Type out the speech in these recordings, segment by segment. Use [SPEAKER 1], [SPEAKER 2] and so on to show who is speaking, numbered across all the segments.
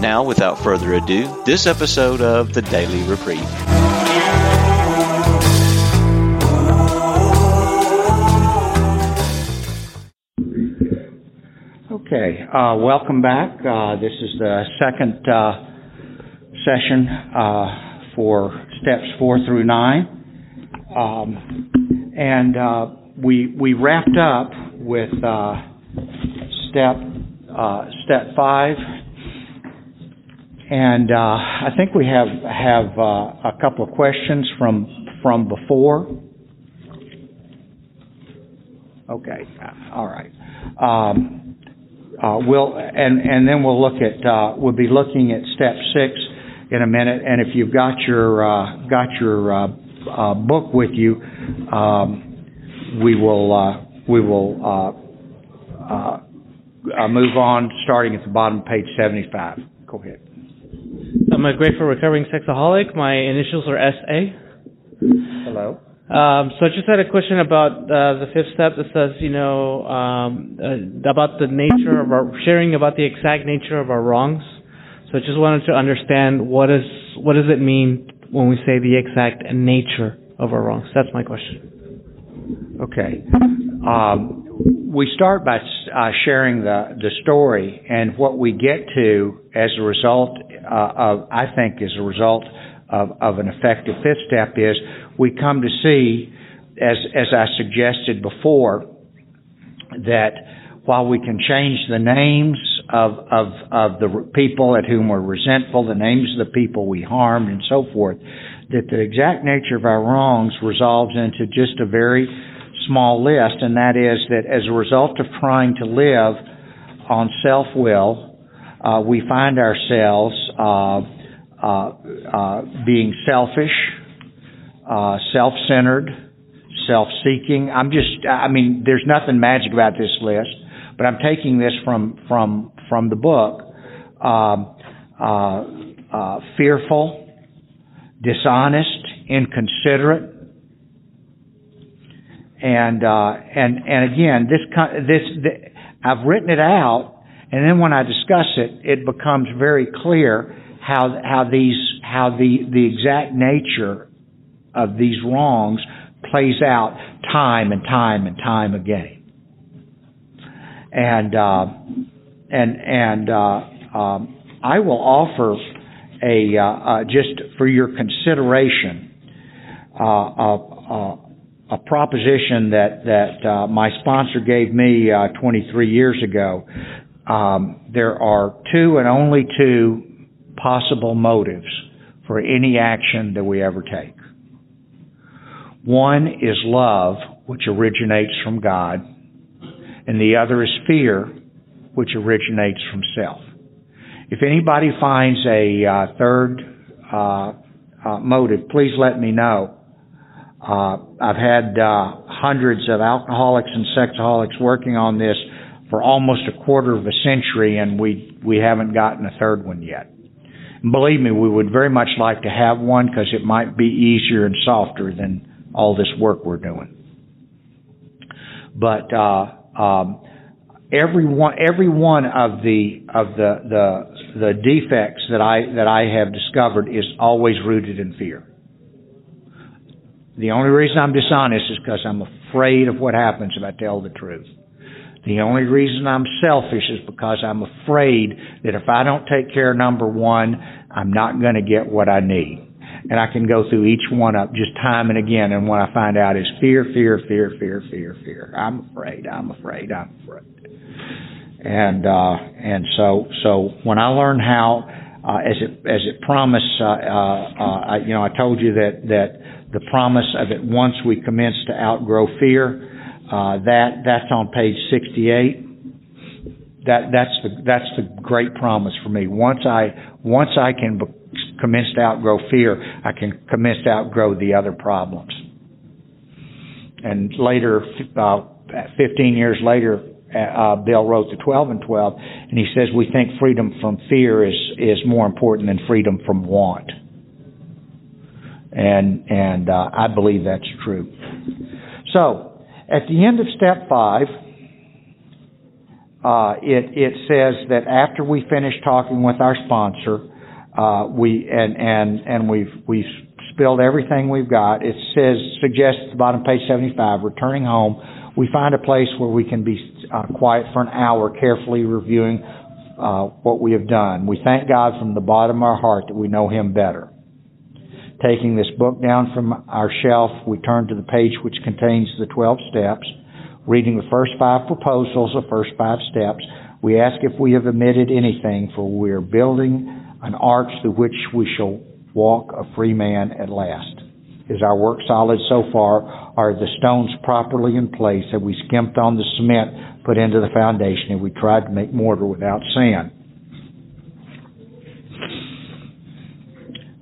[SPEAKER 1] Now, without further ado, this episode of the Daily Reprieve.
[SPEAKER 2] Okay, uh, welcome back. Uh, this is the second uh, session uh, for steps four through nine, um, and uh, we we wrapped up with uh, step step five and uh, I think we have have uh, a couple of questions from from before. Okay, all right. Um, uh, we'll and and then we'll look at uh, we'll be looking at step six in a minute. And if you've got your uh, got your uh, book with you, um, we will we will move on starting at the bottom of page seventy five. Go ahead.
[SPEAKER 3] I'm a grateful recovering sexaholic. My initials are SA.
[SPEAKER 2] Hello.
[SPEAKER 3] Um, so I just had a question about uh, the fifth step that says, you know, um, uh, about the nature of our sharing about the exact nature of our wrongs. So I just wanted to understand what is what does it mean when we say the exact nature of our wrongs. That's my question.
[SPEAKER 2] Okay. Um, we start by uh, sharing the the story, and what we get to as a result uh, of, I think, as a result of, of an effective fifth step is we come to see, as as I suggested before, that while we can change the names of of of the people at whom we're resentful, the names of the people we harmed, and so forth, that the exact nature of our wrongs resolves into just a very small list, and that is that as a result of trying to live on self will, uh, we find ourselves uh, uh, uh being selfish, self centered, self seeking. I'm just, I mean, there's nothing magic about this list, but I'm taking this from, from, from the book. Um, fearful, dishonest, inconsiderate, and uh, and and again, this this, this I've written it out, and then when I discuss it, it becomes very clear how how these how the the exact nature of these wrongs plays out time and time and time again. And uh, and and uh, um, I will offer a uh, uh just for your consideration uh, a proposition that that uh, my sponsor gave me uh, 23 years ago. Um, there are two and only two possible motives for any action that we ever take. One is love, which originates from God, and the other is fear, which originates from self. If anybody finds a uh, third uh, uh, motive, please let me know. Uh, I've had uh, hundreds of alcoholics and sexaholics working on this for almost a quarter of a century, and we we haven't gotten a third one yet. And believe me, we would very much like to have one because it might be easier and softer than all this work we're doing. But uh, um, every one every one of the of the the the defects that I that I have discovered is always rooted in fear. The only reason I'm dishonest is because I'm afraid of what happens if I tell the truth. The only reason I'm selfish is because I'm afraid that if I don't take care of number one, I'm not going to get what I need. And I can go through each one up just time and again, and what I find out is fear, fear, fear, fear, fear, fear. I'm afraid, I'm afraid, I'm afraid. And uh, and so so when I learn how, uh, as it as it promised, uh, uh, uh, you know, I told you that that the promise of it once we commence to outgrow fear. Uh, that that's on page 68. That that's the that's the great promise for me. Once I once I can be, commenced to outgrow fear, I can commence to outgrow the other problems. And later, uh, 15 years later, uh, Bill wrote the 12 and 12, and he says we think freedom from fear is is more important than freedom from want. And and uh, I believe that's true. So at the end of step five, uh, it it says that after we finish talking with our sponsor, uh, we and and and we've we've spilled everything we've got. It says suggests at the bottom page 75. Returning home, we find a place where we can be uh, quiet for an hour, carefully reviewing uh, what we have done. We thank God from the bottom of our heart that we know Him better. Taking this book down from our shelf, we turn to the page which contains the 12 steps. Reading the first five proposals, the first five steps, we ask if we have omitted anything, for we are building an arch through which we shall walk a free man at last. Is our work solid so far? Are the stones properly in place? Have we skimped on the cement put into the foundation? Have we tried to make mortar without sand?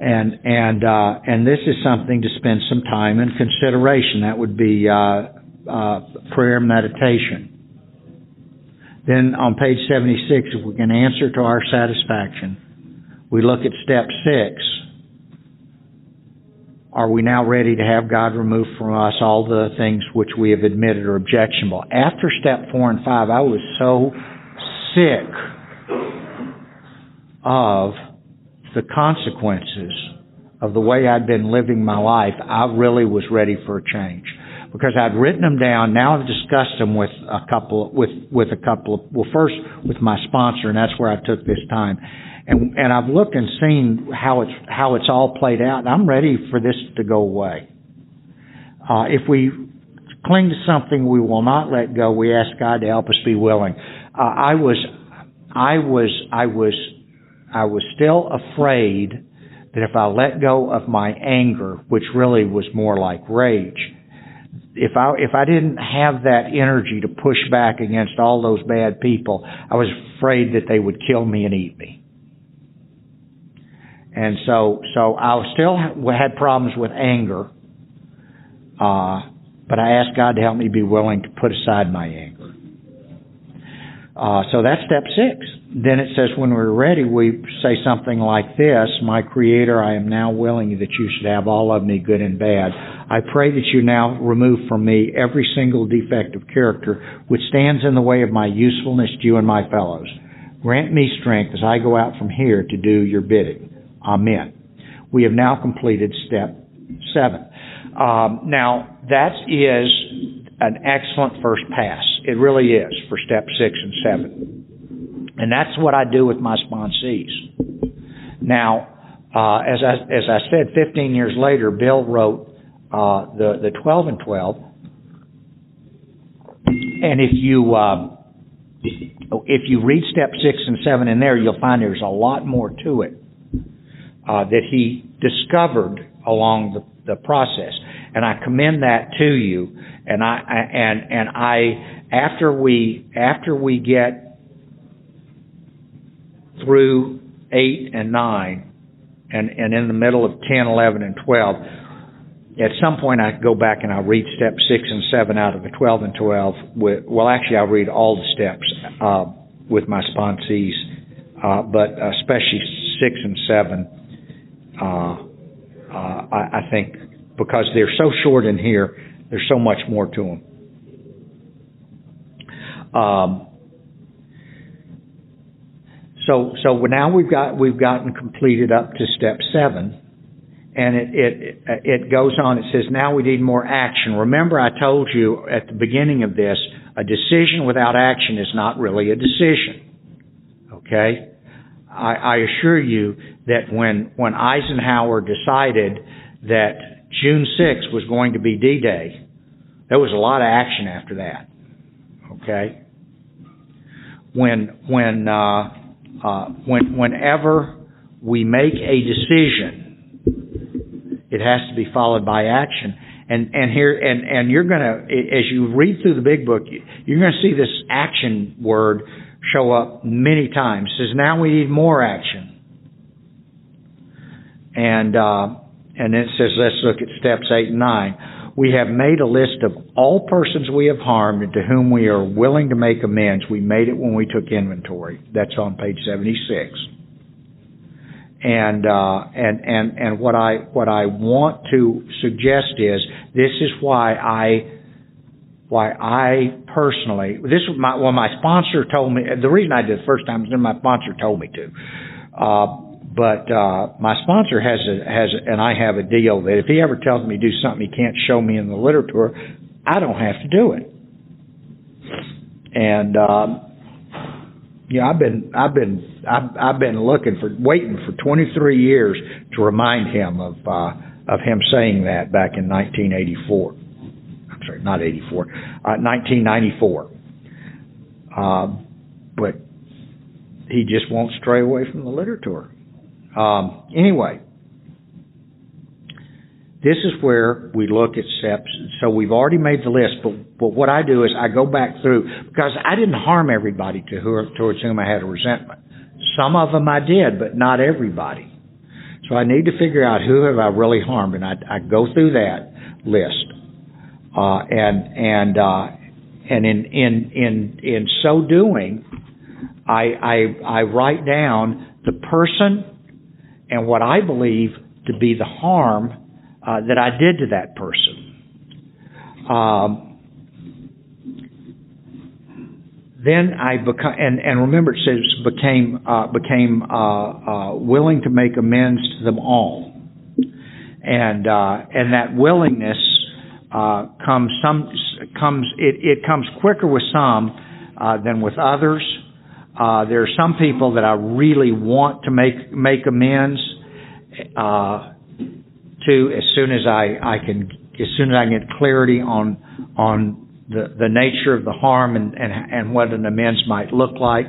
[SPEAKER 2] And and uh, and this is something to spend some time and consideration. That would be uh, uh, prayer meditation. Then on page 76, if we can answer to our satisfaction, we look at step six. Are we now ready to have God remove from us all the things which we have admitted are objectionable? After step four and five, I was so sick of the consequences of the way I'd been living my life. I really was ready for a change because I'd written them down. Now I've discussed them with a couple, with, with a couple of, well, first with my sponsor, and that's where I took this time. And, and I've looked and seen how it's, how it's all played out, and I'm ready for this to go away. Uh, if we cling to something we will not let go, we ask God to help us be willing. Uh, I was, I was, I was, I was still afraid that if I let go of my anger, which really was more like rage, if I if I didn't have that energy to push back against all those bad people, I was afraid that they would kill me and eat me. And so so I still had problems with anger, uh, but I asked God to help me be willing to put aside my anger. Uh, so that's step six. Then it says, when we're ready, we say something like this My Creator, I am now willing that you should have all of me, good and bad. I pray that you now remove from me every single defect of character which stands in the way of my usefulness to you and my fellows. Grant me strength as I go out from here to do your bidding. Amen. We have now completed step seven. Um, now, that is an excellent first pass. It really is for step six and seven. And that's what I do with my sponsees. Now, uh, as I as I said, 15 years later, Bill wrote uh, the the 12 and 12. And if you uh, if you read step six and seven in there, you'll find there's a lot more to it uh, that he discovered along the, the process, and I commend that to you. And I and and I after we after we get through eight and nine, and and in the middle of 10, 11, and 12 at some point I go back and I'll read step six and seven out of the 12 and 12. With, well, actually, I'll read all the steps uh, with my sponsees, uh, but especially six and seven. Uh, uh, I, I think because they're so short in here, there's so much more to them. Um, so so now we've got we've gotten completed up to step seven and it, it it goes on. It says now we need more action. Remember, I told you at the beginning of this, a decision without action is not really a decision. Okay, I, I assure you that when when Eisenhower decided that June 6th was going to be D-Day, there was a lot of action after that. Okay, when when uh, whenever we make a decision it has to be followed by action. And and here and and you're going to as you read through the big book, you're going to see this action word show up many times. It says now we need more action. and uh, and it says let's look at steps eight and nine. We have made a list of all persons we have harmed and to whom we are willing to make amends. We made it when we took inventory. That's on page 76. And uh, and and and what I what I want to suggest is this is why I why I personally this was my well my sponsor told me the reason I did it the first time is then my sponsor told me to. Uh, but uh, my sponsor has a, has a, and I have a deal that if he ever tells me to do something he can't show me in the literature, I don't have to do it. And um, yeah, I've been I've been I've, I've been looking for waiting for 23 years to remind him of uh, of him saying that back in 1984. I'm sorry, not 84, uh, 1994. Uh, but he just won't stray away from the literature. Um, anyway, this is where we look at steps. So we've already made the list, but, but what I do is I go back through because I didn't harm everybody to who, towards whom I had a resentment. Some of them I did, but not everybody. So I need to figure out who have I really harmed, and I, I go through that list, uh, and and uh, and in in in in so doing, I I I write down the person and what I believe to be the harm uh, that I did to that person. Um, then I become, and, and remember it says became uh, became uh, uh, willing to make amends to them all, and uh, and that willingness uh, comes some comes it, it comes quicker with some than with others. Uh, there are some people that I really want to make make amends uh, to as soon as I, I can as soon as I get clarity on on the, the nature of the harm and, and and what an amends might look like.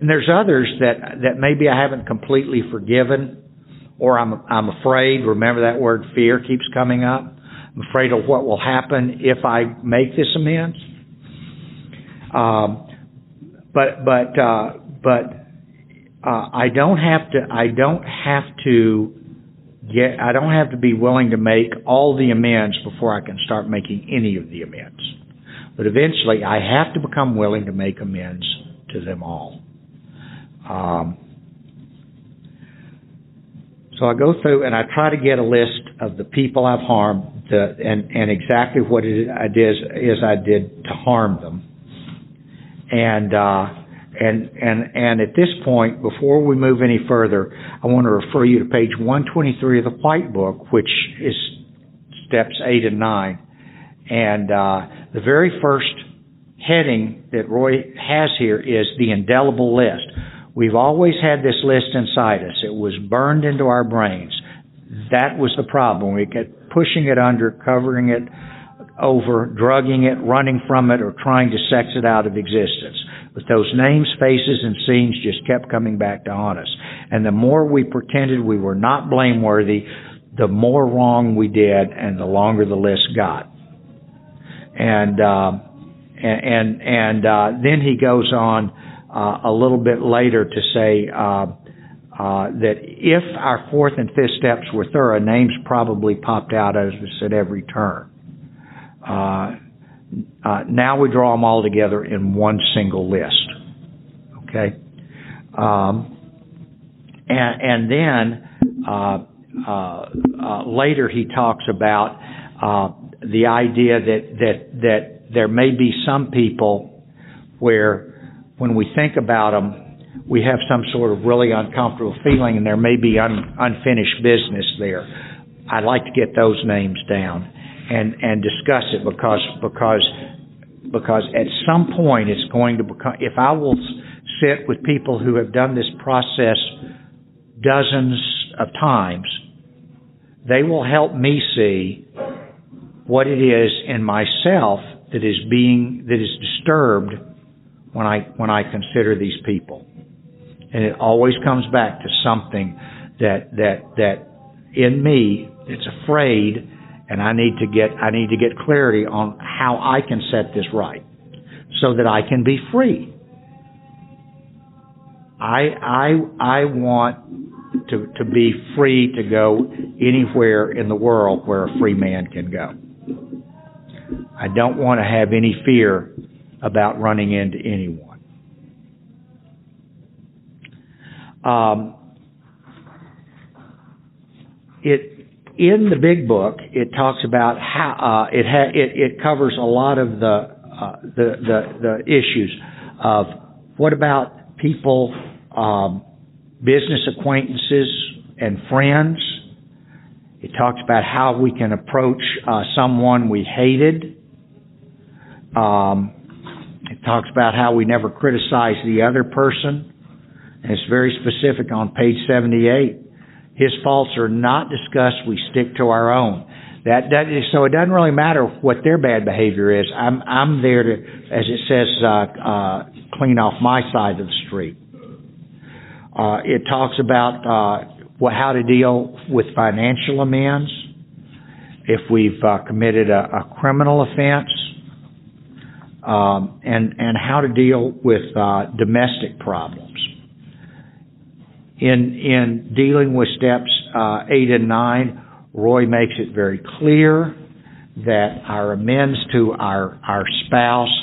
[SPEAKER 2] And there's others that that maybe I haven't completely forgiven, or I'm I'm afraid. Remember that word fear keeps coming up. I'm afraid of what will happen if I make this amends. Um, but but uh, but uh, I don't have to I don't have to get I don't have to be willing to make all the amends before I can start making any of the amends. But eventually, I have to become willing to make amends to them all. Um, so I go through and I try to get a list of the people I've harmed the, and, and exactly what it is, is I did to harm them and uh, and and and at this point, before we move any further, I want to refer you to page 123 of the White Book, which is steps eight and nine, and uh, the very first heading that Roy has here is the indelible list. We've always had this list inside us. It was burned into our brains. That was the problem. We kept pushing it under, covering it over drugging it, running from it, or trying to sex it out of existence. But those names, faces, and scenes just kept coming back to haunt us. And the more we pretended we were not blameworthy, the more wrong we did, and the longer the list got. And uh, and and uh, then he goes on uh, a little bit later to say. Uh, uh, that if our fourth and fifth steps were thorough, names probably popped out as us at every turn. Uh, uh, now we draw them all together in one single list. Okay? Um, and, and then uh, uh, uh later he talks about the idea that, that, that there may be some people where when we think about them, we have some sort of really uncomfortable feeling and there may be un, unfinished business there. I'd like to get those names down and and discuss it because because because at some point it's going to become if I will sit with people who have done this process dozens of times they will help me see what it is in myself that is being that is disturbed when I when I consider these people. And it always comes back to something that that that in me it's afraid and I need to get I need to get clarity on how I can set this right so that I can be free. I I I want to, to be free to go anywhere in the world where a free man can go. I don't want to have any fear about running into anyone. Um, it in the big book it talks about how uh, it ha- it, it covers a lot of the, uh, the the the issues of what about people um, business acquaintances and friends. It talks about how we can approach uh, someone we hated. Um, it talks about how we never criticize the other person. And it's very specific on page 78. His faults are not discussed. We stick to our own. That, that is, so it doesn't really matter what their bad behavior is. I'm, I'm there to, as it says, uh, uh, clean off my side of the street. Uh, it talks about uh, what, how to deal with financial amends if we've uh, committed a, a, criminal offense, um, and and how to deal with uh, domestic problems. In in dealing with steps uh, eight and nine, Roy makes it very clear that our amends to our our spouse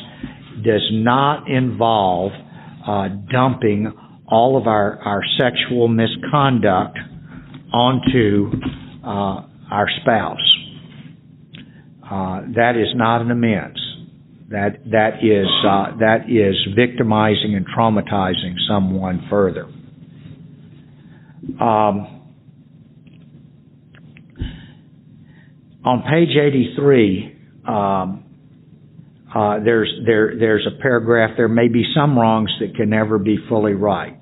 [SPEAKER 2] does not involve uh, dumping all of our, our sexual misconduct onto uh, our spouse. Uh, that is not an amends. That that is uh, that is victimizing and traumatizing someone further. Um, on page 83, um, uh, there's there there's a paragraph. There may be some wrongs that can never be fully right.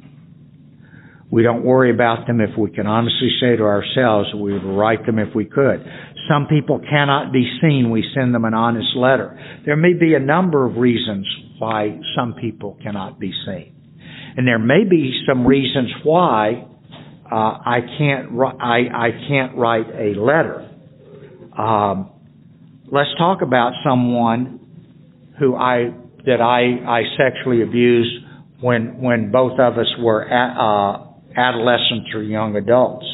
[SPEAKER 2] We don't worry about them if we can honestly say to ourselves we would right them if we could. Some people cannot be seen. We send them an honest letter. There may be a number of reasons why some people cannot be seen, and there may be some reasons why uh, I can't I, I can't write a letter. Um, let's talk about someone who I that I I sexually abused when when both of us were at, uh, adolescents or young adults.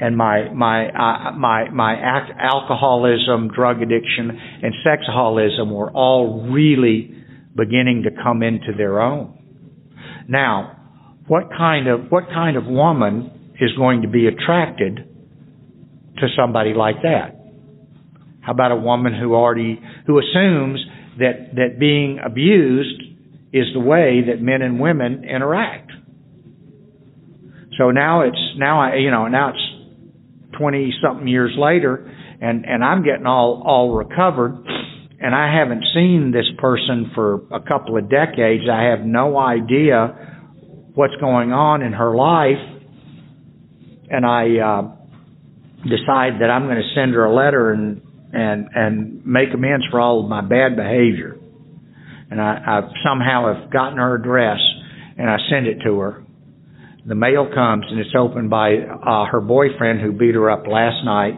[SPEAKER 2] And my my uh, my my alcoholism, drug addiction, and sexaholism were all really beginning to come into their own. Now, what kind of what kind of woman is going to be attracted to somebody like that? How about a woman who already who assumes that that being abused is the way that men and women interact? So now it's now I you know now it's twenty something years later, and and I'm getting all all recovered, and I haven't seen this person for a couple of decades. I have no idea what's going on in her life, and I uh, decide that I'm going to send her a letter and and and make amends for all of my bad behavior. And I, I somehow have gotten her address, and I send it to her the mail comes and it's opened by uh, her boyfriend who beat her up last night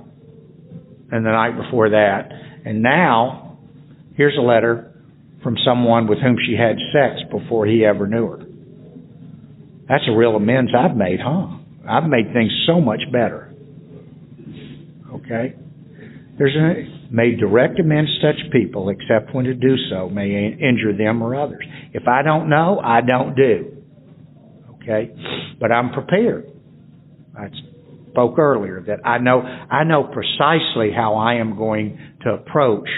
[SPEAKER 2] and the night before that. And now, here's a letter from someone with whom she had sex before he ever knew her. That's a real amends I've made, huh? I've made things so much better. Okay? There's a, made direct amends such people, except when to do so may injure them or others. If I don't know, I don't do. Okay? But I'm prepared. I spoke earlier that I know I know precisely how I am going to approach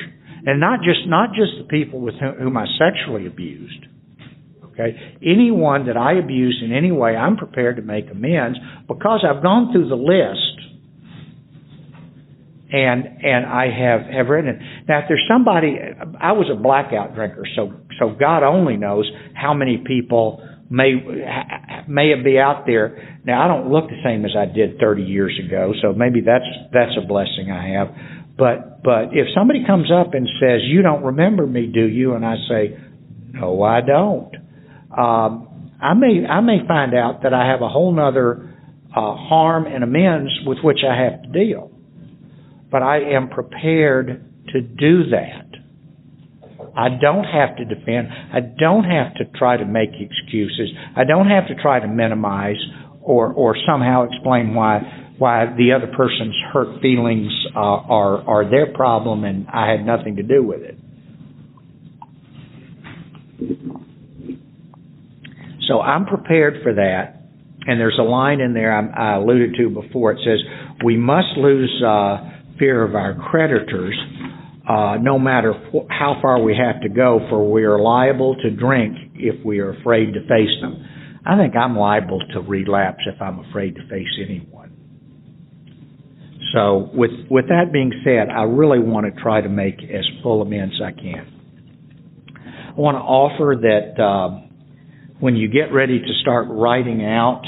[SPEAKER 2] and not just not just the people with whom I sexually abused. Okay? Anyone that I abuse in any way, I'm prepared to make amends because I've gone through the list and and I have have written it. Now, if there's somebody, I was a blackout drinker, so so God only knows how many people may may be out there. Now I don't look the same as I did 30 years ago, so maybe that's that's a blessing I have. But but if somebody comes up and says, "You don't remember me, do you?" and I say, "No, I don't," um, I may I may find out that I have a whole other uh, harm and amends with which I have to deal. But I am prepared to do that. I don't have to defend. I don't have to try to make excuses. I don't have to try to minimize or or somehow explain why why the other person's hurt feelings uh, are are their problem and I had nothing to do with it. So I'm prepared for that. And there's a line in there I, I alluded to before. It says, We must lose uh, fear of our creditors uh, no matter wh- how far we have to go, for we are liable to drink if we are afraid to face them. I think I'm liable to relapse if I'm afraid to face anyone. So, with with that being said, I really want to try to make as full amends as I can. I want to offer that uh, when you get ready to start writing out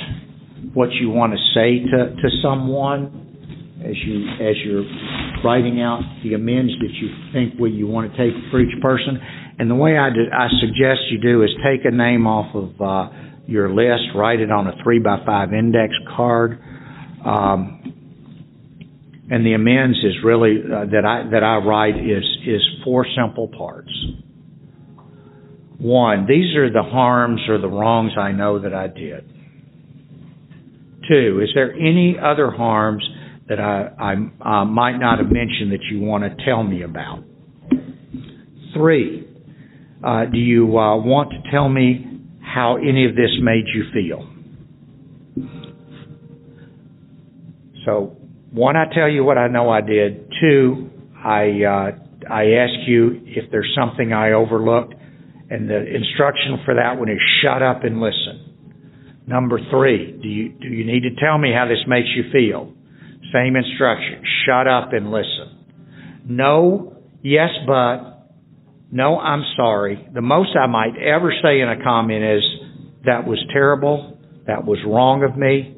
[SPEAKER 2] what you want to say to, to someone, as you as you're writing out the amends that you think what you want to take for each person. And the way I, do, I suggest you do is take a name off of uh, your list, write it on a three by five index card. Um, and the amends is really uh, that I that I write is is four simple parts. One, these are the harms or the wrongs I know that I did. Two, is there any other harms that I, I might not have mentioned that you want to tell me about? Three, uh, do you uh, want to tell me how any of this made you feel? So, one, I tell you what I know I did. Two, I uh, I ask you if there's something I overlooked, and the instruction for that one is shut up and listen. Number three, do you do you need to tell me how this makes you feel? Same instruction. Shut up and listen. No, yes, but, no, I'm sorry. The most I might ever say in a comment is, that was terrible. That was wrong of me.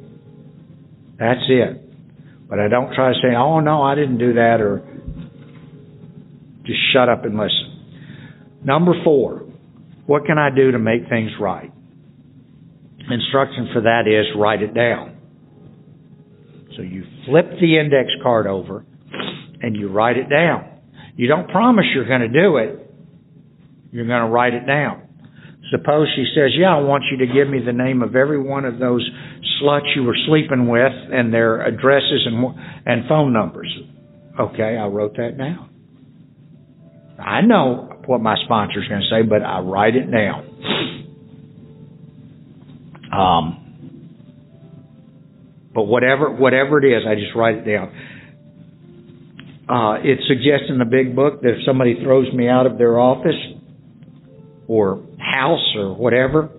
[SPEAKER 2] That's it. But I don't try to say, oh no, I didn't do that, or just shut up and listen. Number four, what can I do to make things right? Instruction for that is write it down. So you flip the index card over and you write it down. You don't promise you're going to do it. You're going to write it down. Suppose she says, yeah, I want you to give me the name of every one of those sluts you were sleeping with and their addresses and, and phone numbers. Okay, I wrote that down. I know what my sponsor's going to say, but I write it down. Um, but whatever whatever it is, I just write it down. Uh, it suggests in the big book that if somebody throws me out of their office or house or whatever,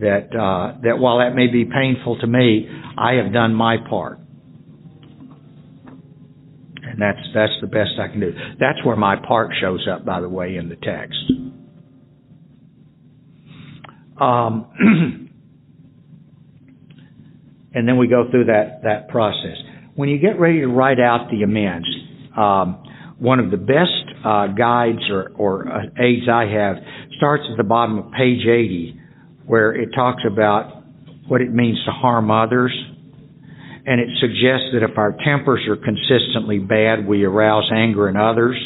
[SPEAKER 2] that uh, that while that may be painful to me, I have done my part, and that's that's the best I can do. That's where my part shows up, by the way, in the text. Um, and then we go through that that process. When you get ready to write out the amends, um, one of the best uh, guides or, or uh, aids I have starts at the bottom of page 80, where it talks about what it means to harm others. And it suggests that if our tempers are consistently bad, we arouse anger in others.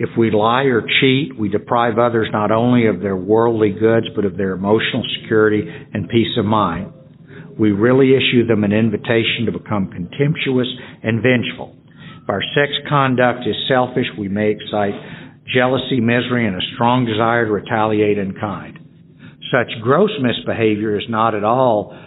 [SPEAKER 2] If we lie or cheat, we deprive others not only of their worldly goods, but of their emotional security and peace of mind we really issue them an invitation to become contemptuous and vengeful. If our sex conduct is selfish, we may excite jealousy, misery, and a strong desire to retaliate in kind. Such gross misbehavior is not at all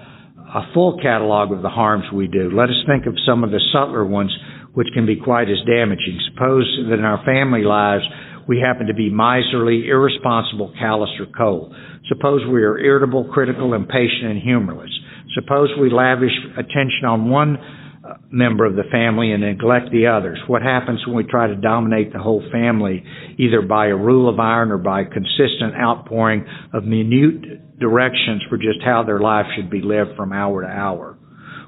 [SPEAKER 2] a full catalog of the harms we do. Let us think of some of the subtler ones which can be quite as damaging. Suppose that in our family lives we happen to be miserly, irresponsible, callous, or cold. Suppose we are irritable, critical, impatient, and humorless. Suppose we lavish attention on one uh, member of the family and neglect the others. What happens when we try to dominate the whole family, either by a rule of iron or by consistent outpouring of minute directions for just how their life should be lived from hour to hour?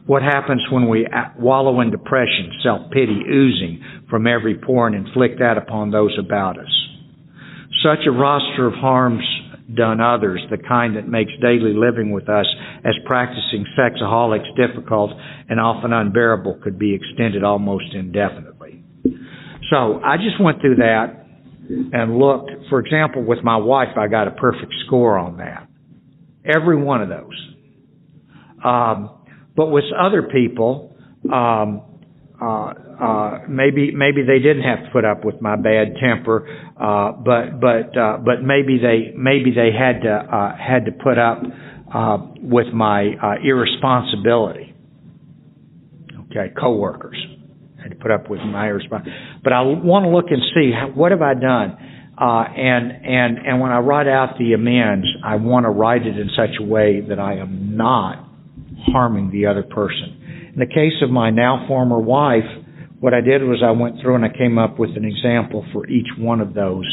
[SPEAKER 2] What happens when we wallow in depression, self-pity oozing from every pore and inflict that upon those about us? Such a roster of harms done others, the kind that makes daily living with us as practicing sexaholics difficult and often unbearable could be extended almost indefinitely. So I just went through that and looked, for example, with my wife, I got a perfect score on that. Every one of those. Um, but with other people, um, uh, uh, maybe maybe they didn't have to put up with my bad temper, uh, but but uh, but maybe they maybe they had to uh, had to put up uh, with my uh, irresponsibility. Okay, coworkers had to put up with my irresponsibility. But I want to look and see how, what have I done. Uh, and and and when I write out the amends, I want to write it in such a way that I am not harming the other person. In the case of my now former wife, what I did was I went through and I came up with an example for each one of those,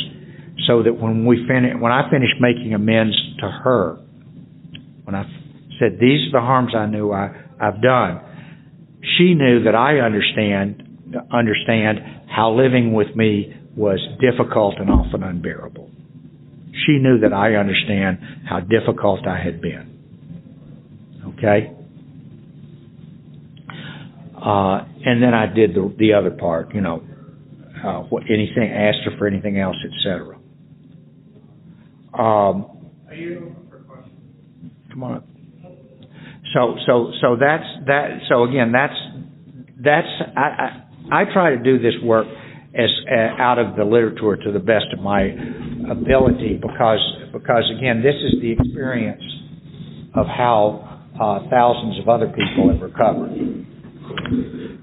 [SPEAKER 2] so that when we finish, when I finished making amends to her, when I said these are the harms I knew I, I've done, she knew that I understand understand how living with me was difficult and often unbearable. She knew that I understand how difficult I had been. Okay? Uh, and then I did the, the other part, you know, uh, what, anything, asked her for anything else, etc. Um, come on. So, so, so that's that. So again, that's that's I, I, I try to do this work as uh, out of the literature to the best of my ability because because again, this is the experience of how uh, thousands of other people have recovered.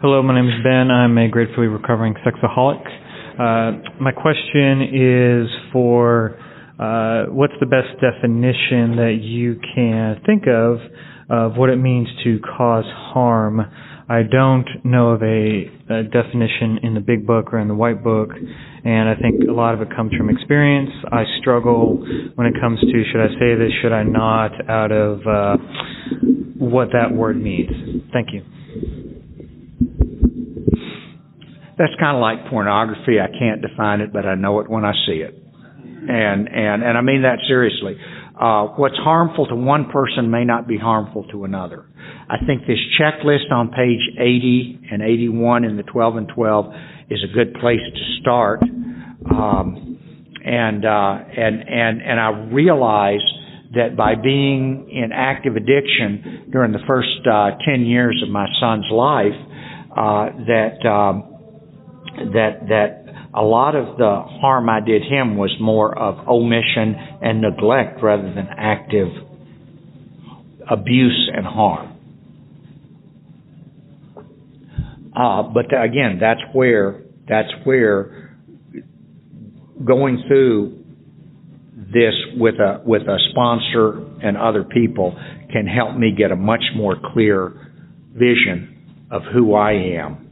[SPEAKER 4] Hello, my name is Ben. I'm a gratefully recovering sexaholic. Uh, my question is for uh, what's the best definition that you can think of of what it means to cause harm? I don't know of a, a definition in the big book or in the white book, and I think a lot of it comes from experience. I struggle when it comes to should I say this, should I not, out of uh, what that word means. Thank you.
[SPEAKER 2] That's kind of like pornography. I can't define it, but I know it when I see it, and and and I mean that seriously. Uh, what's harmful to one person may not be harmful to another. I think this checklist on page 80 and 81 in the 12 and 12 is a good place to start. Um, and uh, and and and I realize that by being in active addiction during the first uh, 10 years of my son's life, uh, that um, that that a lot of the harm I did him was more of omission and neglect rather than active abuse and harm. Uh, but again, that's where that's where going through this with a with a sponsor and other people can help me get a much more clear vision of who I am.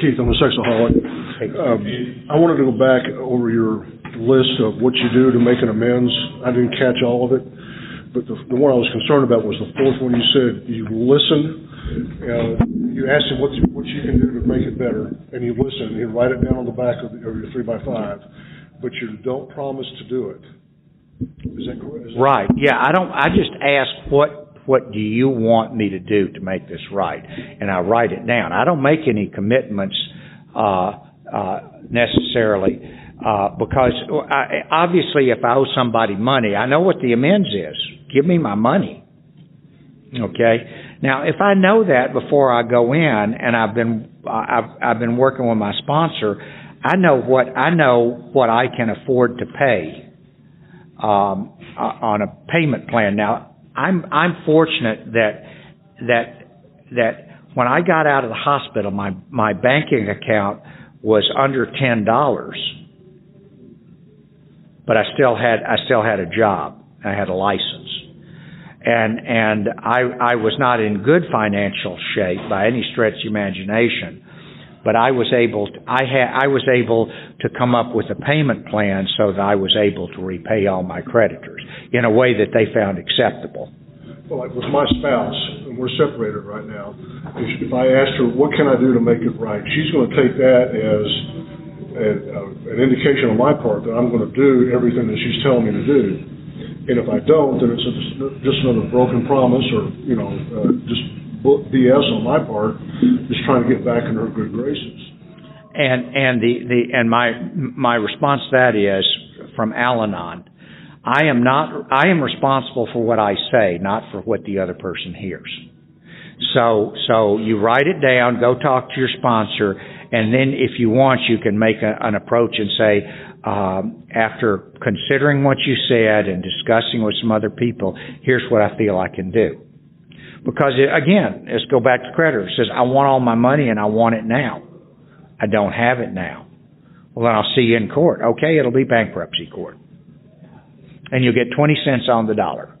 [SPEAKER 5] Keith, I'm a sexaholic. Um, I wanted to go back over your list of what you do to make an amends. I didn't catch all of it. But the, the one I was concerned about was the fourth one. You said you listen. Uh, you asked him what you, what you can do to make it better, and you listen. You write it down on the back of, the, of your three by five, but you don't promise to do it. Is that correct? Is that
[SPEAKER 2] Right. Yeah. I don't. I just ask what what do you want me to do to make this right, and I write it down. I don't make any commitments uh, uh, necessarily uh, because I, obviously, if I owe somebody money, I know what the amends is. Give me my money. Okay. Now, if I know that before I go in, and I've been I've I've been working with my sponsor, I know what I know what I can afford to pay um, uh, on a payment plan. Now, I'm I'm fortunate that that that when I got out of the hospital, my my banking account was under ten dollars, but I still had I still had a job. I had a license, and and I I was not in good financial shape by any stretch of imagination, but I was able to, I had I was able to come up with a payment plan so that I was able to repay all my creditors in a way that they found acceptable.
[SPEAKER 5] Well, like with my spouse, and we're separated right now, if, if I asked her, what can I do to make it right, she's going to take that as a, a, an indication on my part that I'm going to do everything that she's telling me to do. And if I don't, then it's a, just another broken promise or, you know, uh, just BS on my part, just trying to get back in her good graces.
[SPEAKER 2] And and the, the and my my response to that is from Al-Anon. I am not, I am responsible for what I say, not for what the other person hears. So, so you write it down, go talk to your sponsor, and then if you want, you can make a, an approach and say, um, after considering what you said and discussing with some other people, here's what I feel I can do. Because it, again, let's go back to creditor. It says, I want all my money and I want it now. I don't have it now. Well, then I'll see you in court. Okay, it'll be bankruptcy court. And you'll get 20 cents on the dollar.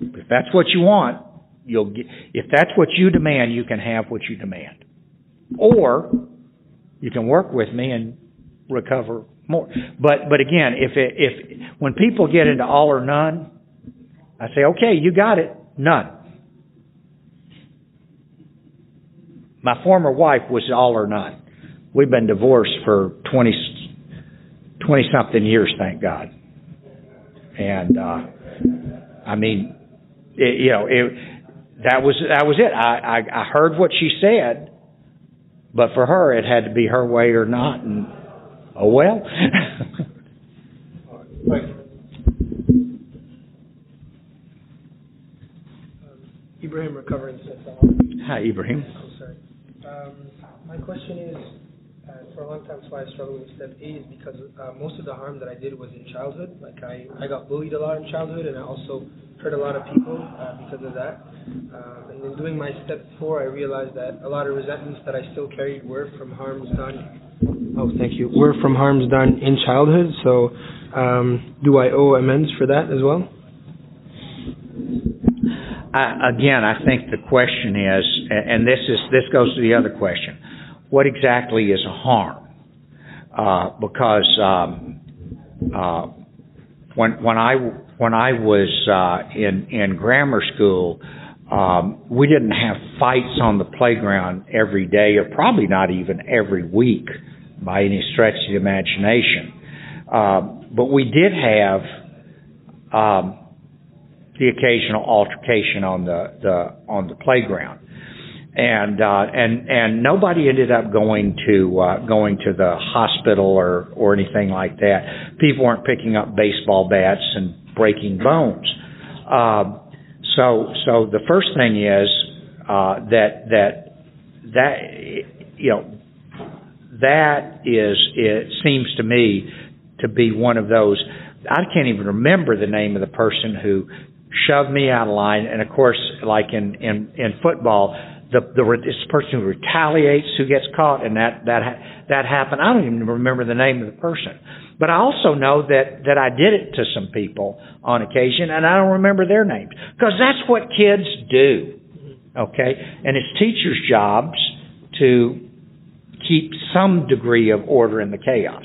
[SPEAKER 2] If that's what you want, you'll get, if that's what you demand, you can have what you demand. Or you can work with me and recover more. But but again, if it, if when people get into all or none, I say, okay, you got it, none. My former wife was all or none. We've been divorced for 20, 20 something years, thank God. And uh, I mean, it, you know, it, that was that was it. I, I I heard what she said, but for her, it had to be her way or not. And oh well.
[SPEAKER 6] Ibrahim recovering
[SPEAKER 2] Hi, Ibrahim.
[SPEAKER 6] sorry. Um, my question is, uh, for a long time, that's why I struggled with step eight is because uh, most of the harm that I did was in childhood. Like I, I got bullied a lot in childhood, and I also hurt a lot of people uh, because of that. Uh, and then doing my step four, I realized that a lot of resentments that I still carried were from harms done. Oh, thank you. Were from harms done in childhood. So, um, do I owe amends for that as well?
[SPEAKER 2] I, again, I think the question is, and this is this goes to the other question: What exactly is a harm? Uh, because um, uh, when when I when I was uh, in in grammar school, um, we didn't have fights on the playground every day, or probably not even every week, by any stretch of the imagination. Uh, but we did have. Um, the occasional altercation on the, the on the playground, and uh, and and nobody ended up going to uh, going to the hospital or or anything like that. People weren't picking up baseball bats and breaking bones. Uh, so so the first thing is uh, that that that you know that is it seems to me to be one of those I can't even remember the name of the person who shoved me out of line. And of course, like in in in football, the the this person who retaliates who gets caught, and that that that happened. I don't even remember the name of the person, but I also know that that I did it to some people on occasion, and I don't remember their names because that's what kids do. Okay, and it's teachers' jobs to keep some degree of order in the chaos.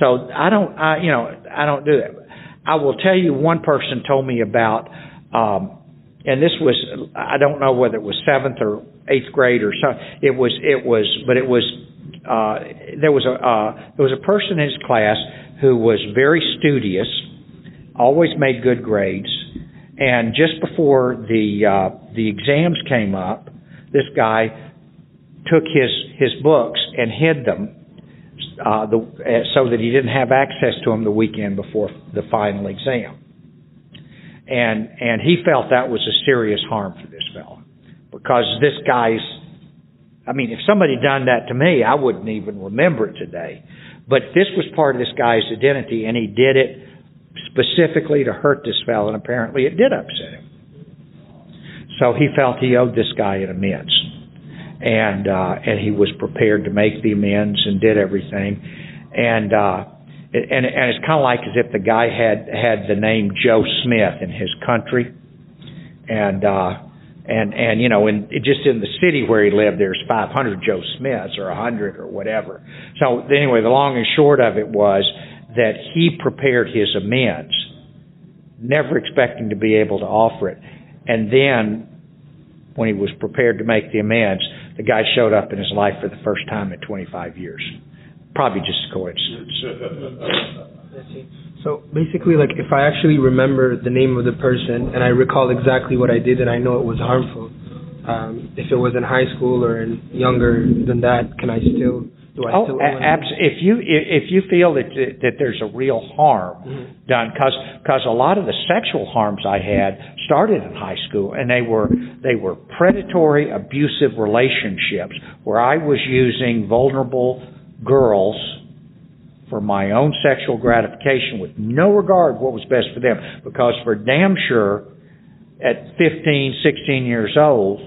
[SPEAKER 2] So I don't, I, you know, I don't do that. I will tell you one person told me about, um, and this was I don't know whether it was seventh or eighth grade or something. It was it was, but it was uh, there was a uh, there was a person in his class who was very studious, always made good grades, and just before the uh, the exams came up, this guy took his his books and hid them uh, the, uh, so that he didn't have access to them the weekend before the final exam. And and he felt that was a serious harm for this fellow because this guy's. I mean, if somebody done that to me, I wouldn't even remember it today. But this was part of this guy's identity, and he did it specifically to hurt this fellow, and apparently it did upset him. So he felt he owed this guy an amends and uh, and he was prepared to make the amends and did everything, and uh, and and it's kind of like as if the guy had had the name Joe Smith in his country, and uh, and and you know, in just in the city where he lived, there's 500 Joe Smiths or 100 or whatever. So anyway, the long and short of it was that he prepared his amends, never expecting to be able to offer it, and then when he was prepared to make the amends the guy showed up in his life for the first time in 25 years. Probably just a coincidence.
[SPEAKER 6] So basically, like if I actually remember the name of the person and I recall exactly what I did and I know it was harmful, um, if it was in high school or in younger than that, can I still
[SPEAKER 2] Oh,
[SPEAKER 6] still
[SPEAKER 2] a-
[SPEAKER 6] owe any?
[SPEAKER 2] if you, if you feel that, that there's a real harm
[SPEAKER 6] Mhm.
[SPEAKER 2] done, cause, 'cause a lot of the sexual harms I had started in high school, and they were, they were predatory, abusive relationships, where I was using vulnerable girls for my own sexual gratification with no regard what was best for them, because for damn sure, at 15, 16 years old,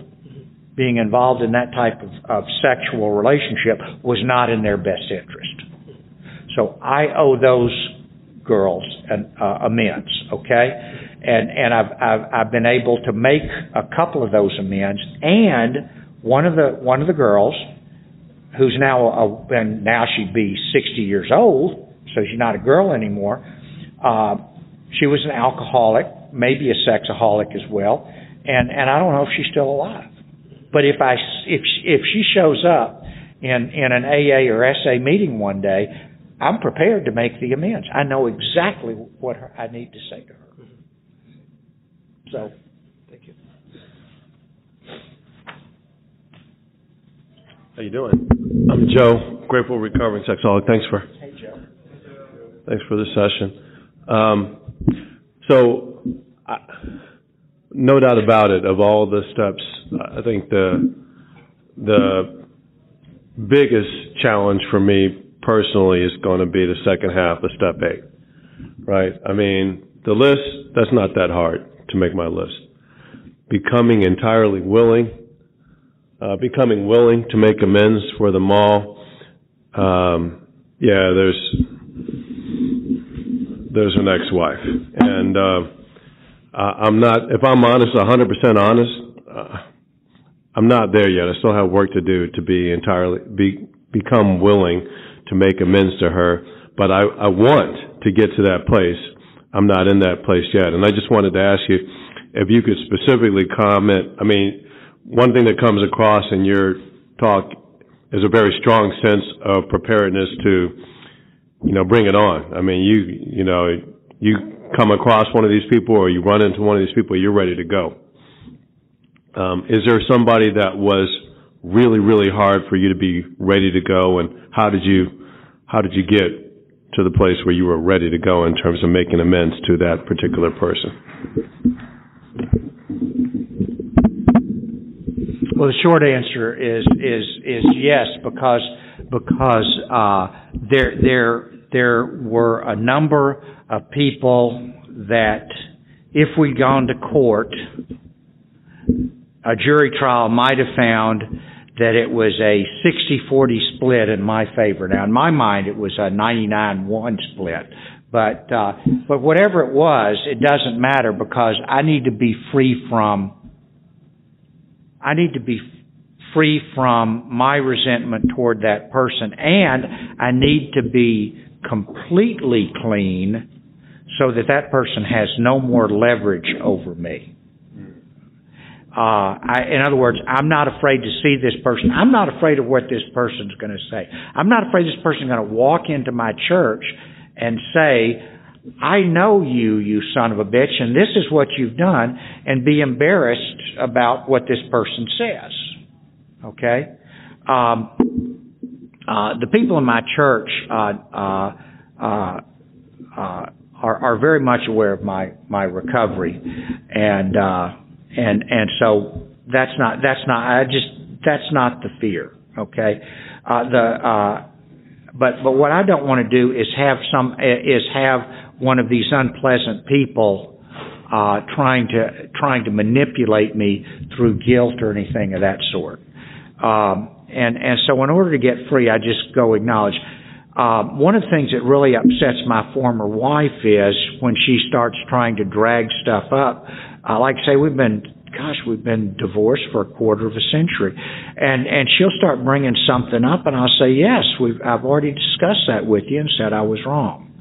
[SPEAKER 2] being involved in that type of, of sexual relationship was not in their best interest. So I owe those girls an uh, amends, okay? And and I've, I've I've been able to make a couple of those amends, and one of the one of the girls, who's now a, and now she'd be 60 years old, so she's not a girl anymore. Uh, she was an alcoholic, maybe a sexaholic as well, and and I don't know if she's still alive. But if I if she, if she shows up in in an AA or SA meeting one day, I'm prepared to make the amends. I know exactly what her, I need to say to her. So,
[SPEAKER 6] Thank you.
[SPEAKER 7] How you doing? I'm Joe, grateful recovering sexaholic. Thanks for
[SPEAKER 2] hey Joe.
[SPEAKER 7] thanks for the session. Um, so, I, no doubt about it. Of all the steps, I think the the biggest challenge for me personally is going to be the second half of step eight. Right? I mean, the list that's not that hard to make my list. Becoming entirely willing uh, becoming willing to make amends for them all. Um, yeah, there's there's an ex-wife, and uh, I- I'm not. If I'm honest, 100% honest, uh, I'm not there yet. I still have work to do to be entirely be become willing to make amends to her. But I, I want to get to that place. I'm not in that place yet, and I just wanted to ask you if you could specifically comment. I mean, one thing that comes across in your talk is a very strong sense of preparedness to, you know, bring it on. I mean, you, you know, you come across one of these people or you run into one of these people, you're ready to go. Um, is there somebody that was really, really hard for you to be ready to go, and how did you, how did you get to the place where you were ready to go in terms of making amends to that particular person?
[SPEAKER 2] Well, the short answer is is is yes because because uh, there there there were a number of people that if we'd gone to court, a jury trial might have found that it was a 60-40 split in my favor. Now, in my mind, it was a 99-1 split. But uh, but whatever it was, it doesn't matter because I need to be free from I need to be free from my resentment toward that person and I need to be completely clean so that that person has no more leverage over me. Uh, I, in other words, I'm not afraid to see this person. I'm not afraid of what this person's going to say. I'm not afraid this person's going to walk into my church and say, I know you, you son of a bitch, and this is what you've done, and be embarrassed about what this person says. Okay? Um, uh, the people in my church uh, uh, uh, uh, are, are very much aware of my my recovery, and uh, and and so that's not that's not I just that's not the fear. Okay, uh, the uh, but but what I don't want to do is have some is have one of these unpleasant people uh, trying to trying to manipulate me through guilt or anything of that sort. Um, and and so in order to get free, I just go acknowledge. Uh, one of the things that really upsets my former wife is when she starts trying to drag stuff up. Uh, like say, we've been, gosh, we've been divorced for a quarter of a century, and and she'll start bringing something up, and I'll say, yes, we've I've already discussed that with you and said I was wrong.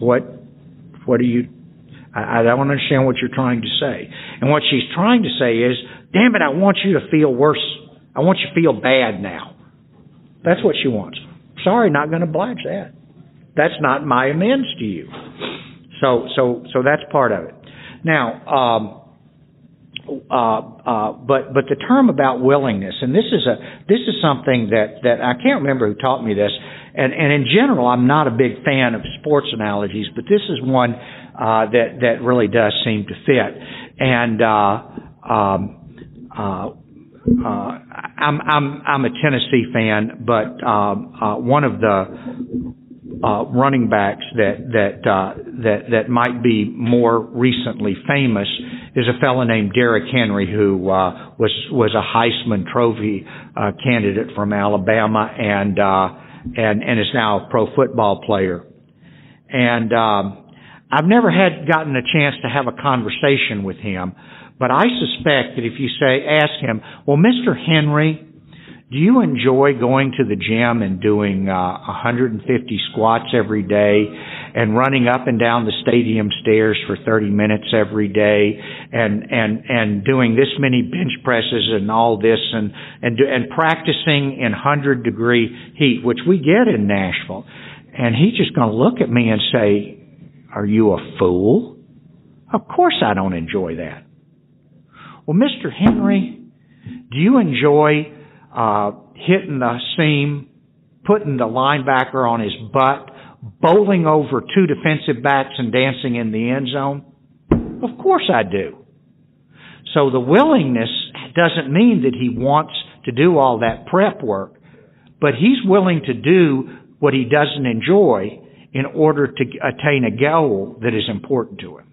[SPEAKER 2] What, what are you? I, I don't understand what you're trying to say. And what she's trying to say is, damn it, I want you to feel worse. I want you to feel bad now. That's what she wants. Sorry, not going to oblige that. That's not my amends to you. So, so, so that's part of it. Now, um, uh, uh, but but the term about willingness, and this is a this is something that that I can't remember who taught me this, and and in general, I'm not a big fan of sports analogies, but this is one uh, that that really does seem to fit, and. Uh, um, uh, uh, I'm I'm I'm a Tennessee fan, but um, uh, one of the uh, running backs that that uh, that that might be more recently famous is a fellow named Derrick Henry, who uh, was was a Heisman Trophy uh, candidate from Alabama and uh, and and is now a pro football player. And um, I've never had gotten a chance to have a conversation with him, but I suspect that if you say ask him, well, Mr. Henry do you enjoy going to the gym and doing uh, 150 squats every day and running up and down the stadium stairs for 30 minutes every day and and and doing this many bench presses and all this and and and practicing in 100 degree heat which we get in Nashville and he's just going to look at me and say are you a fool of course I don't enjoy that well Mr. Henry do you enjoy uh, hitting the seam, putting the linebacker on his butt, bowling over two defensive backs and dancing in the end zone? Of course I do. So the willingness doesn't mean that he wants to do all that prep work, but he's willing to do what he doesn't enjoy in order to attain a goal that is important to him.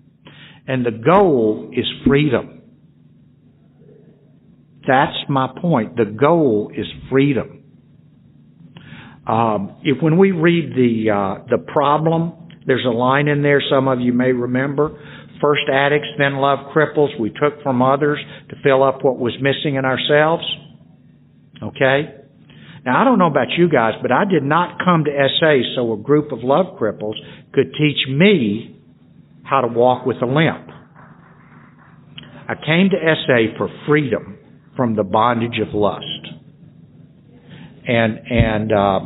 [SPEAKER 2] And the goal is freedom. That's my point. The goal is freedom. Um, if when we read the uh, the problem, there's a line in there. Some of you may remember. First addicts, then love cripples. We took from others to fill up what was missing in ourselves. Okay. Now I don't know about you guys, but I did not come to SA so a group of love cripples could teach me how to walk with a limp. I came to SA for freedom from the bondage of lust. And and uh,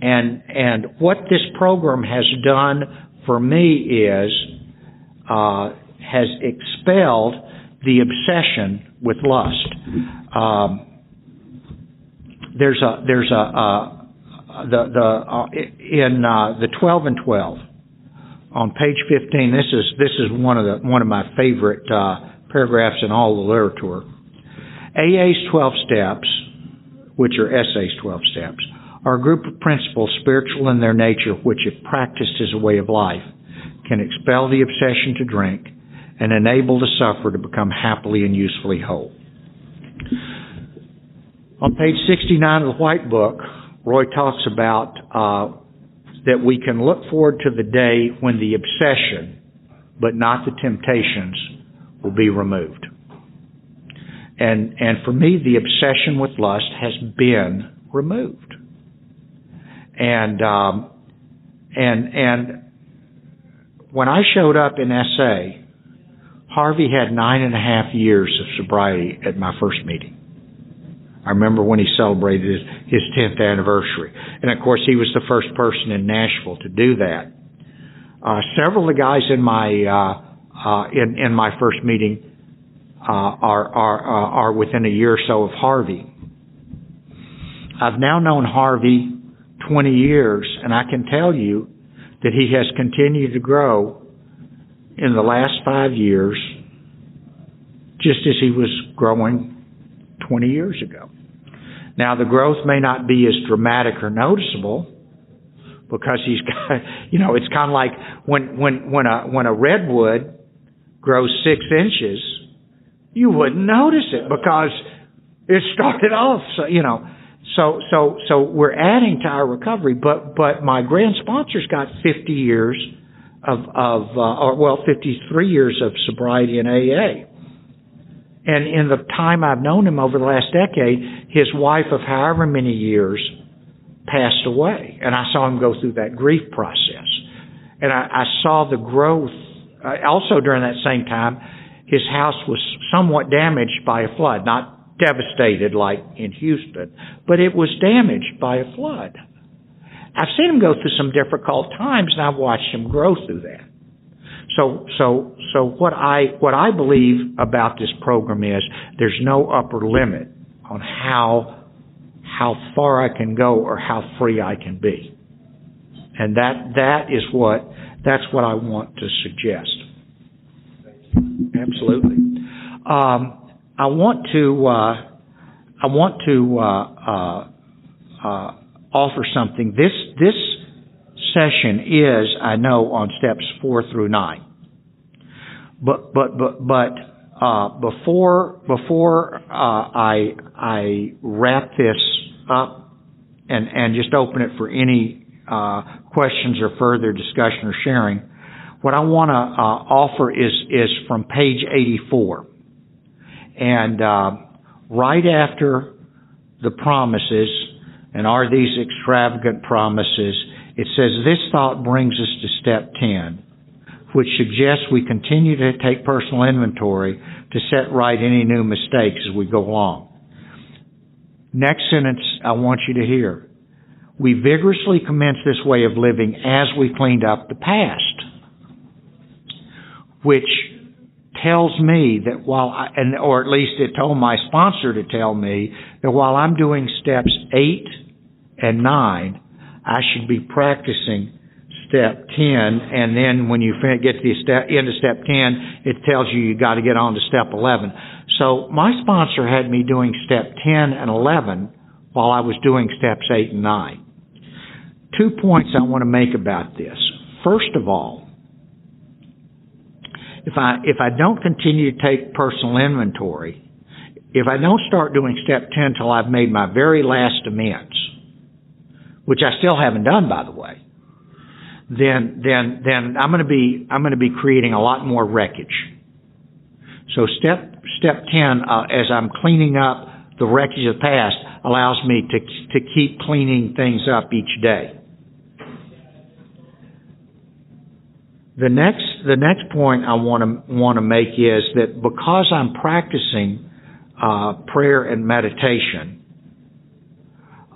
[SPEAKER 2] and and what this program has done for me is uh, has expelled the obsession with lust. Um, there's a there's a uh, the the uh, in uh, the 12 and 12 on page 15. This is this is one of the one of my favorite uh, paragraphs in all the literature. AA's 12 steps, which are SA's 12 steps, are a group of principles spiritual in their nature which, if practiced as a way of life, can expel the obsession to drink and enable the sufferer to become happily and usefully whole. On page 69 of the White Book, Roy talks about uh, that we can look forward to the day when the obsession, but not the temptations, will be removed. And, and for me, the obsession with lust has been removed. And, um, and, and when I showed up in SA, Harvey had nine and a half years of sobriety at my first meeting. I remember when he celebrated his, his 10th anniversary. And of course, he was the first person in Nashville to do that. Uh, several of the guys in my, uh, uh, in, in my first meeting uh, are are uh, are within a year or so of Harvey. I've now known Harvey 20 years, and I can tell you that he has continued to grow in the last five years, just as he was growing 20 years ago. Now, the growth may not be as dramatic or noticeable because he's got, you know, it's kind of like when when when a when a redwood grows six inches you wouldn't notice it because it started off, so, you know. So, so, so we're adding to our recovery, but, but my grand sponsor's got 50 years of, of, uh, or well, 53 years of sobriety in AA. And in the time I've known him over the last decade, his wife of however many years passed away. And I saw him go through that grief process. And I, I saw the growth, uh, also during that same time, his house was somewhat damaged by a flood, not devastated like in Houston, but it was damaged by a flood. I've seen him go through some difficult times and I've watched him grow through that. So, so, so what I, what I believe about this program is there's no upper limit on how, how far I can go or how free I can be. And that, that is what, that's what I want to suggest. Absolutely. Um, I want to, uh, I want to, uh, uh, uh, offer something. This, this session is, I know, on steps four through nine. But, but, but, but, uh, before, before, uh, I, I wrap this up and, and just open it for any, uh, questions or further discussion or sharing, what I want to, uh, offer is, is from page 84. And, uh, right after the promises, and are these extravagant promises, it says, This thought brings us to step 10, which suggests we continue to take personal inventory to set right any new mistakes as we go along. Next sentence I want you to hear. We vigorously commence this way of living as we cleaned up the past, which tells me that while I, and, or at least it told my sponsor to tell me that while I'm doing steps eight and nine, I should be practicing step 10 and then when you get to the step, end of step 10, it tells you you got to get on to step 11. So my sponsor had me doing step 10 and 11 while I was doing steps 8 and 9. Two points I want to make about this. First of all, if I if I don't continue to take personal inventory, if I don't start doing step 10 till I've made my very last amends, which I still haven't done by the way, then then then I'm to be I'm to be creating a lot more wreckage. So step step 10 uh, as I'm cleaning up the wreckage of the past allows me to to keep cleaning things up each day. The next the next point I want to want to make is that because I'm practicing uh, prayer and meditation,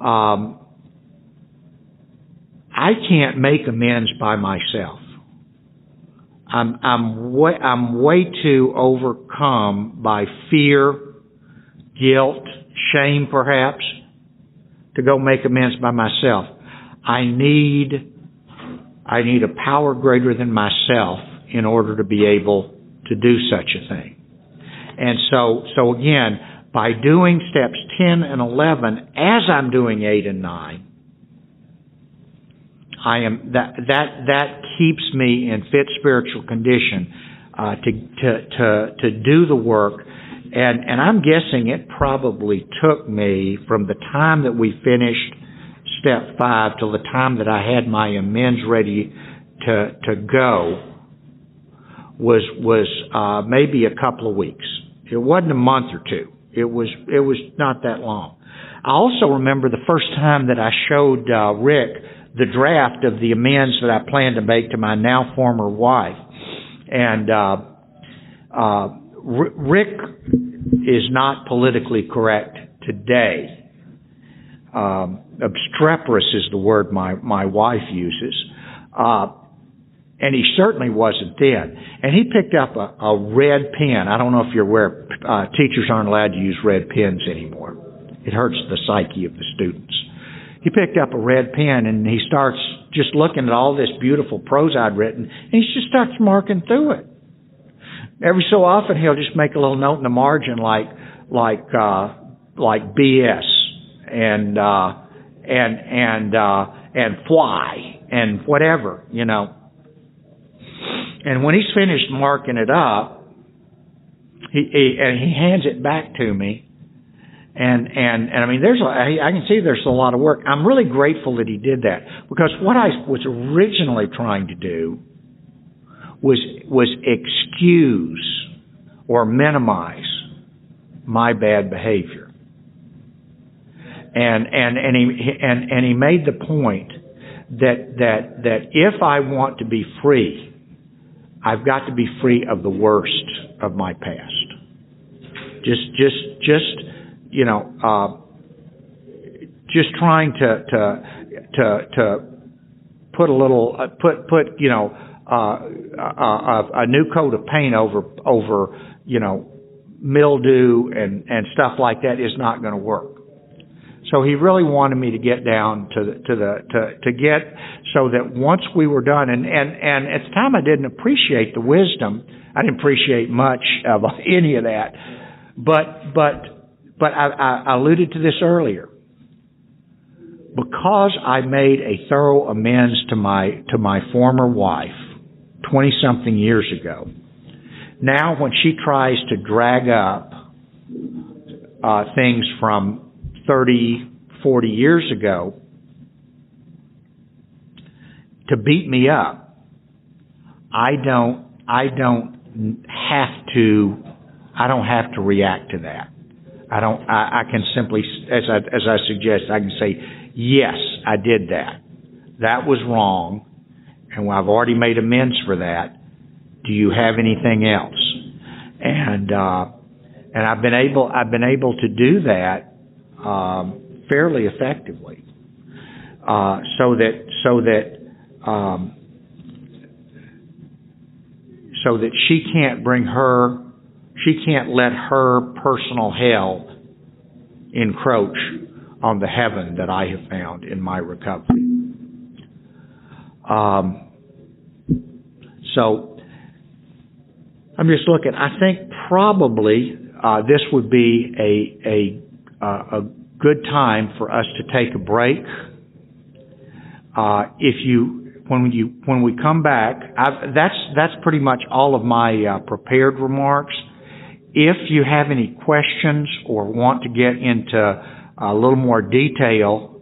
[SPEAKER 2] um, I can't make amends by myself. I'm I'm way I'm way too overcome by fear, guilt, shame, perhaps, to go make amends by myself. I need I need a power greater than myself in order to be able to do such a thing. And so, so again, by doing steps 10 and 11 as I'm doing 8 and 9, I am that that that keeps me in fit spiritual condition uh, to to to to do the work, and and I'm guessing it probably took me from the time that we finished step five till the time that I had my amends ready to to go was was uh, maybe a couple of weeks. It wasn't a month or two. It was it was not that long. I also remember the first time that I showed uh, Rick the draft of the amends that I planned to make to my now former wife, and uh, uh, Rick is not politically correct today um, obstreperous is the word my my wife uses, uh, and he certainly wasn't then. And he picked up a, a red pen. I don't know if you're aware, uh, teachers aren't allowed to use red pens anymore. It hurts the psyche of the students. He picked up a red pen and he starts just looking at all this beautiful prose I'd written, and he just starts marking through it. Every so often, he'll just make a little note in the margin, like like uh, like BS and uh, and and uh, and fly and whatever, you know. And when he's finished marking it up, he, he and he hands it back to me. And and and I mean, there's a, I can see there's a lot of work. I'm really grateful that he did that because what I was originally trying to do was was excuse or minimize my bad behavior and and and he and and he made the point that that that if I want to be free, I've got to be free of the worst of my past. Just just just you know uh, just trying to to to to put a little uh, put put you know uh, a, a new coat of paint over over you know mildew and and stuff like that is not going to work. So he really wanted me to get down to the, to the to to get so that once we were done and and and at the time I didn't appreciate the wisdom. I didn't appreciate much of any of that, but but but I, I alluded to this earlier. Because I made a thorough amends to my to my former wife, twenty something years ago. Now, when she tries to drag up uh, things from 30, 40 years ago to beat me up, I don't, I don't have to, I don't have to react to that. I don't, I, I can simply, as I, as I suggest, I can say, yes, I did that. That was wrong, and I've already made amends for that. Do you have anything else? And, uh, and I've been able, I've been able to do that um, fairly effectively, uh, so that so that um, so that she can't bring her, she can't let her personal hell encroach on the heaven that I have found in my recovery. Um, so I'm just looking. I think probably uh, this would be a a uh, a good time for us to take a break. Uh, if you when you when we come back, I've, that's that's pretty much all of my uh, prepared remarks. If you have any questions or want to get into a little more detail,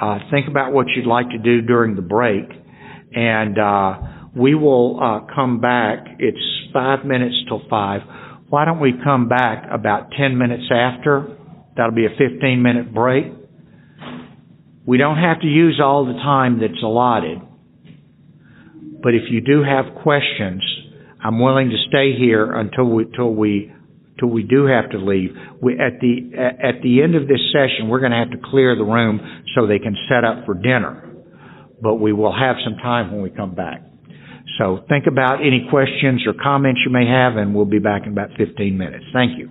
[SPEAKER 2] uh, think about what you'd like to do during the break, and uh, we will come back. It's five minutes till five. Why don't we come back about ten minutes after? That'll be a 15 minute break. We don't have to use all the time that's allotted. But if you do have questions, I'm willing to stay here until we, until we, until we do have to leave. We, at the, at the end of this session, we're going to have to clear the room so they can set up for dinner. But we will have some time when we come back. So think about any questions or comments you may have and we'll be back in about 15 minutes. Thank you.